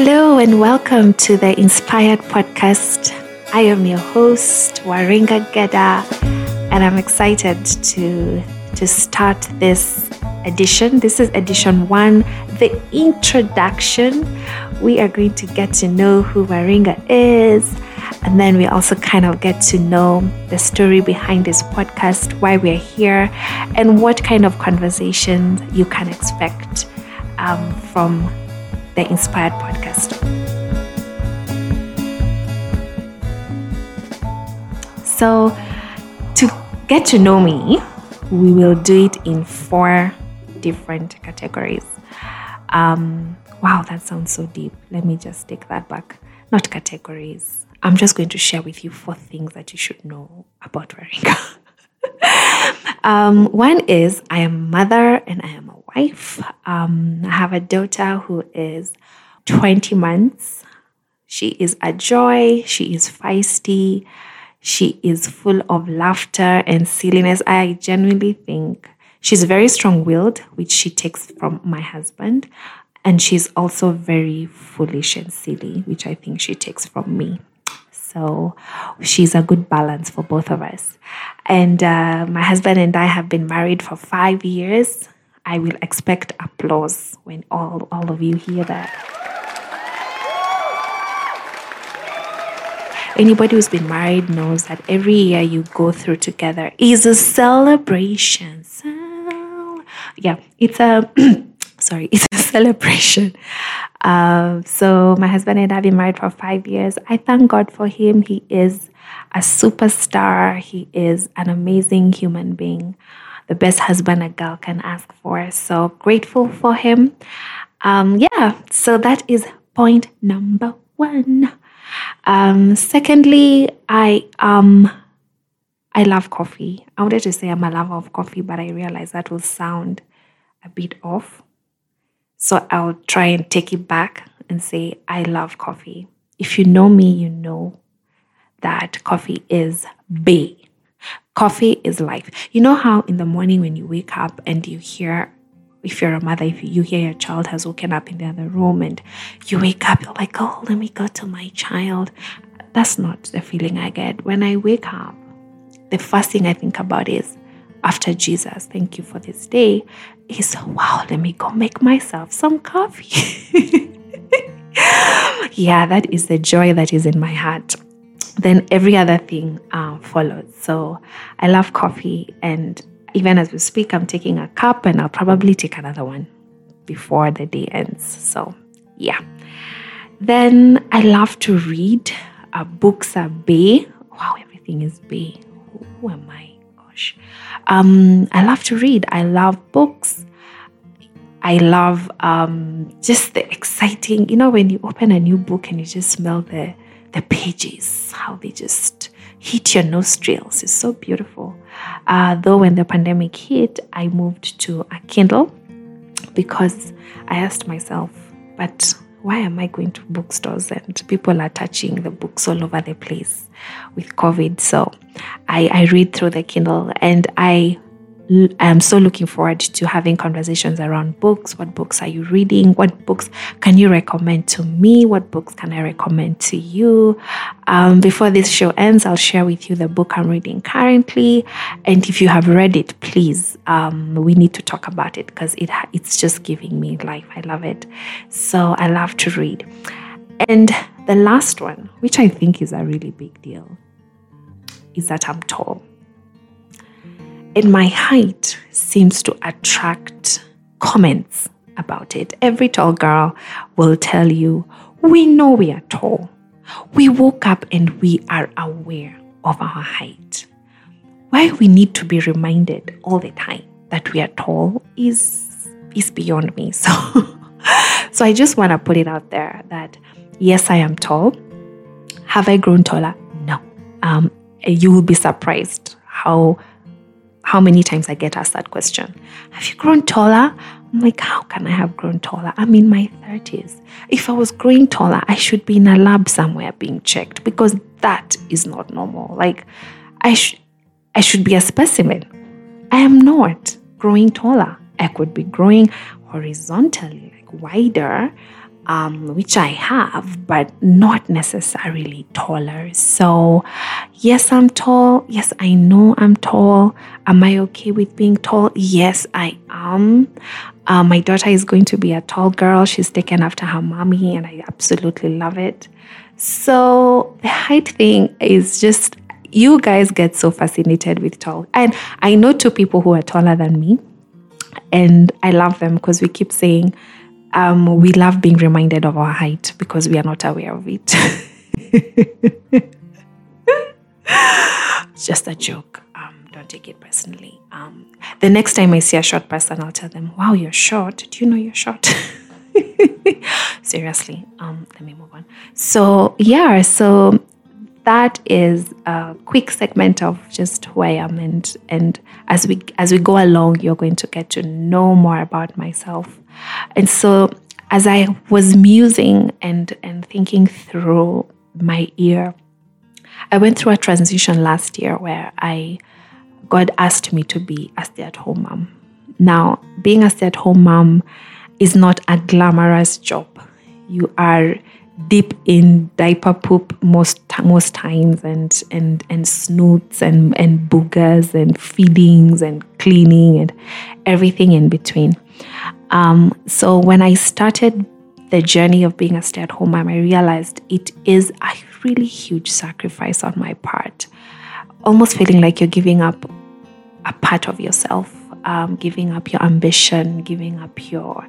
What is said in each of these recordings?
Hello and welcome to the Inspired Podcast. I am your host, Waringa Geda, and I'm excited to to start this edition. This is edition one, the introduction. We are going to get to know who Waringa is, and then we also kind of get to know the story behind this podcast, why we're here, and what kind of conversations you can expect um, from the Inspired Podcast. So, to get to know me, we will do it in four different categories. Um, wow, that sounds so deep. Let me just take that back. Not categories. I'm just going to share with you four things that you should know about Waringa. um, one is I am mother and I am wife. Um, I have a daughter who is 20 months. She is a joy. She is feisty. She is full of laughter and silliness. I genuinely think she's very strong willed, which she takes from my husband. And she's also very foolish and silly, which I think she takes from me. So she's a good balance for both of us. And uh, my husband and I have been married for five years. I will expect applause when all, all of you hear that. Anybody who's been married knows that every year you go through together is a celebration. So, yeah, it's a sorry, it's a celebration. Uh, so my husband and I have been married for five years. I thank God for him. He is a superstar. He is an amazing human being, the best husband a girl can ask for. So grateful for him. Um, yeah, so that is point number one. Um, secondly, I um I love coffee. I wanted to say I'm a lover of coffee, but I realized that will sound a bit off. So I'll try and take it back and say I love coffee. If you know me, you know that coffee is bae. Coffee is life. You know how in the morning when you wake up and you hear if you're a mother, if you hear your child has woken up in the other room and you wake up, you're like, oh, let me go to my child. That's not the feeling I get. When I wake up, the first thing I think about is, after Jesus, thank you for this day, is, wow, let me go make myself some coffee. yeah, that is the joy that is in my heart. Then every other thing uh, follows. So I love coffee and even as we speak, I'm taking a cup and I'll probably take another one before the day ends. So, yeah. Then I love to read. Uh, books are bae. Wow, everything is bae. Who am I? Gosh. Um, I love to read. I love books. I love um, just the exciting, you know, when you open a new book and you just smell the the pages, how they just hit your nostrils. It's so beautiful. Uh, though when the pandemic hit, I moved to a Kindle because I asked myself, but why am I going to bookstores and people are touching the books all over the place with COVID? So I, I read through the Kindle and I I'm so looking forward to having conversations around books. What books are you reading? What books can you recommend to me? What books can I recommend to you? Um, before this show ends, I'll share with you the book I'm reading currently. And if you have read it, please, um, we need to talk about it because it it's just giving me life. I love it. So I love to read. And the last one, which I think is a really big deal, is that I'm tall and my height seems to attract comments about it. Every tall girl will tell you, We know we are tall. We woke up and we are aware of our height. Why we need to be reminded all the time that we are tall is, is beyond me. So, so I just want to put it out there that yes, I am tall. Have I grown taller? No. Um, you will be surprised how how many times I get asked that question. Have you grown taller? I'm like, how can I have grown taller? I'm in my 30s. If I was growing taller, I should be in a lab somewhere being checked because that is not normal. Like, I, sh- I should be a specimen. I am not growing taller. I could be growing horizontally, like wider. Um, which I have, but not necessarily taller. So, yes, I'm tall. Yes, I know I'm tall. Am I okay with being tall? Yes, I am. Uh, my daughter is going to be a tall girl. She's taken after her mommy, and I absolutely love it. So, the height thing is just, you guys get so fascinated with tall. And I know two people who are taller than me, and I love them because we keep saying, um, we love being reminded of our height because we are not aware of it. it's just a joke. Um, don't take it personally. Um, the next time I see a short person, I'll tell them, "Wow, you're short. Do you know you're short?" Seriously. Um, let me move on. So yeah, so that is a quick segment of just who I am, and and as we as we go along, you're going to get to know more about myself. And so, as I was musing and and thinking through my year, I went through a transition last year where I God asked me to be a stay-at-home mom. Now, being a stay-at-home mom is not a glamorous job. You are deep in diaper poop most most times and and and snoots and and boogers and feedings and cleaning and everything in between. Um, so when I started the journey of being a stay-at-home mom, I realized it is a really huge sacrifice on my part. Almost feeling like you're giving up a part of yourself, um, giving up your ambition, giving up your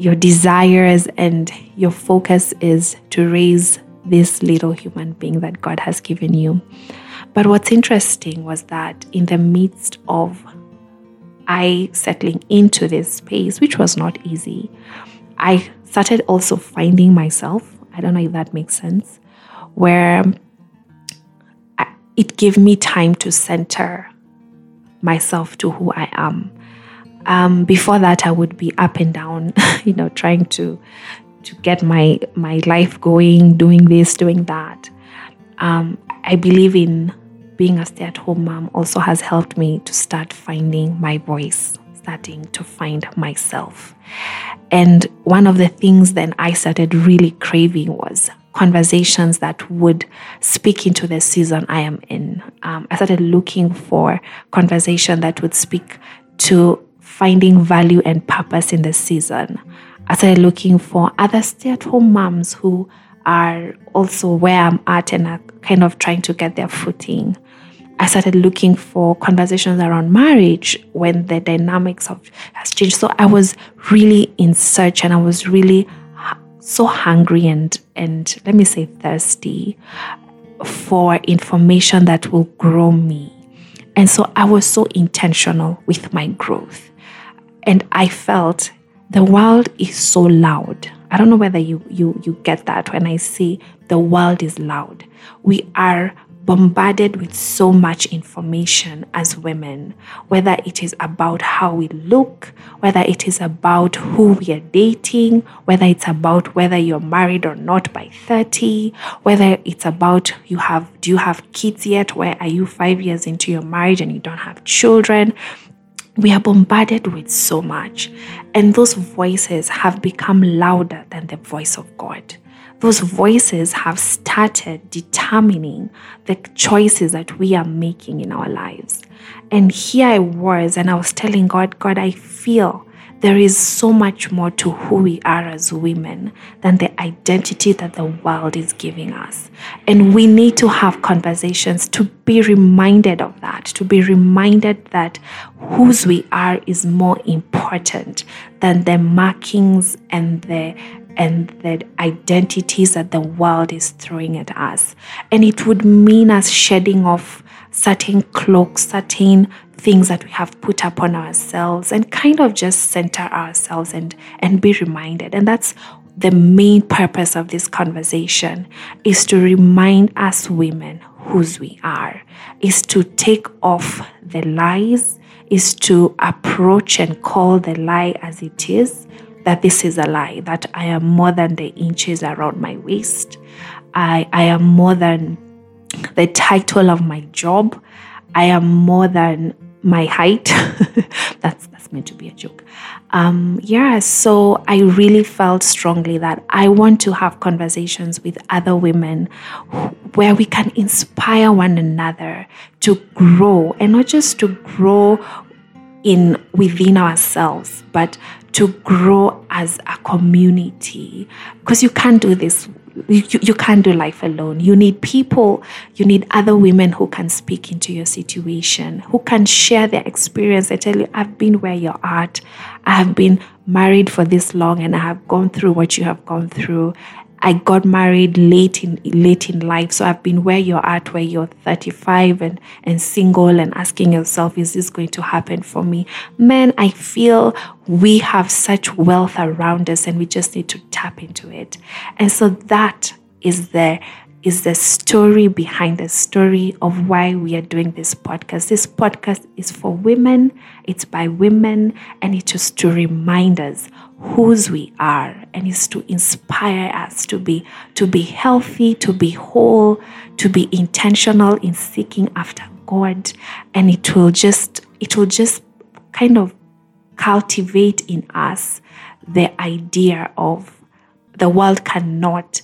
your desires, and your focus is to raise this little human being that God has given you. But what's interesting was that in the midst of I settling into this space, which was not easy, I started also finding myself. I don't know if that makes sense, where it gave me time to center myself to who I am. Um, before that, I would be up and down, you know, trying to to get my my life going, doing this, doing that. Um, I believe in being a stay-at-home mom also has helped me to start finding my voice, starting to find myself. And one of the things then I started really craving was conversations that would speak into the season I am in. Um, I started looking for conversation that would speak to finding value and purpose in the season. I started looking for other stay-at-home moms who are also where I'm at and are kind of trying to get their footing. I started looking for conversations around marriage when the dynamics of has changed. So I was really in search and I was really so hungry and and let me say thirsty for information that will grow me. And so I was so intentional with my growth. And I felt the world is so loud. I don't know whether you you you get that when I say the world is loud. We are bombarded with so much information as women, whether it is about how we look, whether it is about who we are dating, whether it's about whether you're married or not by 30, whether it's about you have do you have kids yet? Where are you 5 years into your marriage and you don't have children? We are bombarded with so much, and those voices have become louder than the voice of God those voices have started determining the choices that we are making in our lives. And here I was, and I was telling God, God, I feel there is so much more to who we are as women than the identity that the world is giving us. And we need to have conversations to be reminded of that, to be reminded that whose we are is more important than the markings and the and the identities that the world is throwing at us. And it would mean us shedding off certain cloaks, certain things that we have put upon ourselves and kind of just center ourselves and, and be reminded. And that's the main purpose of this conversation is to remind us women whose we are, is to take off the lies, is to approach and call the lie as it is, that this is a lie, that I am more than the inches around my waist. I, I am more than the title of my job. I am more than my height. that's that's meant to be a joke. Um, yeah, so I really felt strongly that I want to have conversations with other women where we can inspire one another to grow and not just to grow in within ourselves, but to grow as a community. Because you can't do this you, you can't do life alone. You need people, you need other women who can speak into your situation, who can share their experience. They tell you, I've been where you're at. I have been married for this long and I have gone through what you have gone through. I got married late in late in life. So I've been where you're at, where you're 35 and, and single and asking yourself, is this going to happen for me? Man, I feel we have such wealth around us and we just need to tap into it. And so that is the is the story behind the story of why we are doing this podcast. This podcast is for women, it's by women, and it's just to remind us whose we are and it's to inspire us to be to be healthy, to be whole, to be intentional in seeking after God. And it will just it will just kind of cultivate in us the idea of the world cannot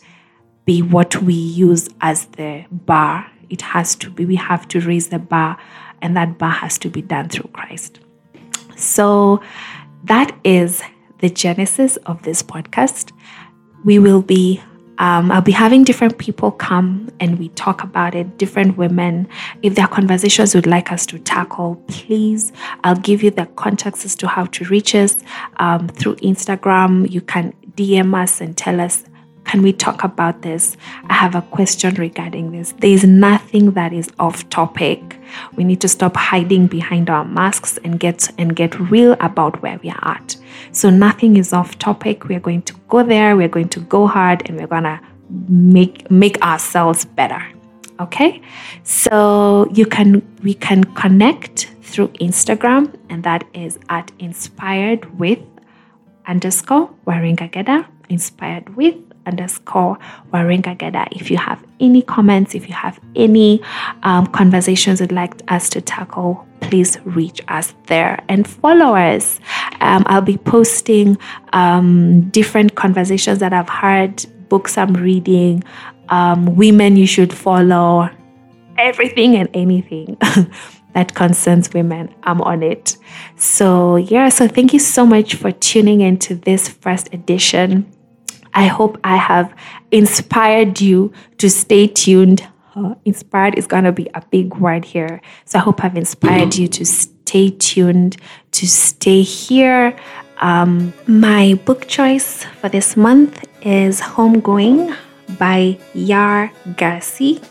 be what we use as the bar. It has to be, we have to raise the bar, and that bar has to be done through Christ. So that is the genesis of this podcast. We will be um, I'll be having different people come and we talk about it, different women. If there are conversations you'd like us to tackle, please, I'll give you the contacts as to how to reach us um, through Instagram. You can DM us and tell us can we talk about this? I have a question regarding this. There is nothing that is off topic. We need to stop hiding behind our masks and get and get real about where we are at. So nothing is off topic. We are going to go there, we're going to go hard and we're going to make make ourselves better. Okay? So you can we can connect through Instagram and that is at inspired with underscore Waringa Geda, inspired with underscore Waringa Geda. If you have any comments, if you have any um, conversations you'd like us to tackle, please reach us there and follow us. Um, I'll be posting um, different conversations that I've heard, books I'm reading, um, women you should follow, everything and anything. that concerns women. I'm on it. So, yeah, so thank you so much for tuning into this first edition I hope I have inspired you to stay tuned. Uh, inspired is going to be a big word here. So I hope I've inspired you to stay tuned, to stay here. Um, my book choice for this month is Homegoing by Yaa Gyasi.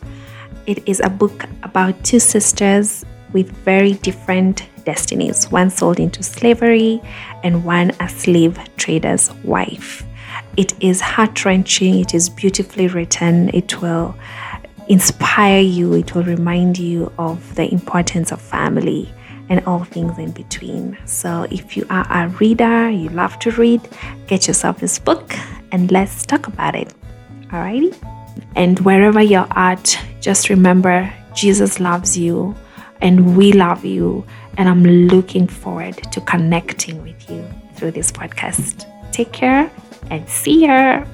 It is a book about two sisters with very different destinies one sold into slavery and one a slave trader's wife. It is heart wrenching, it is beautifully written, it will inspire you, it will remind you of the importance of family and all things in between. So, if you are a reader, you love to read, get yourself this book and let's talk about it. Alrighty? And wherever you're at, just remember Jesus loves you and we love you. And I'm looking forward to connecting with you through this podcast. Take care and see ya.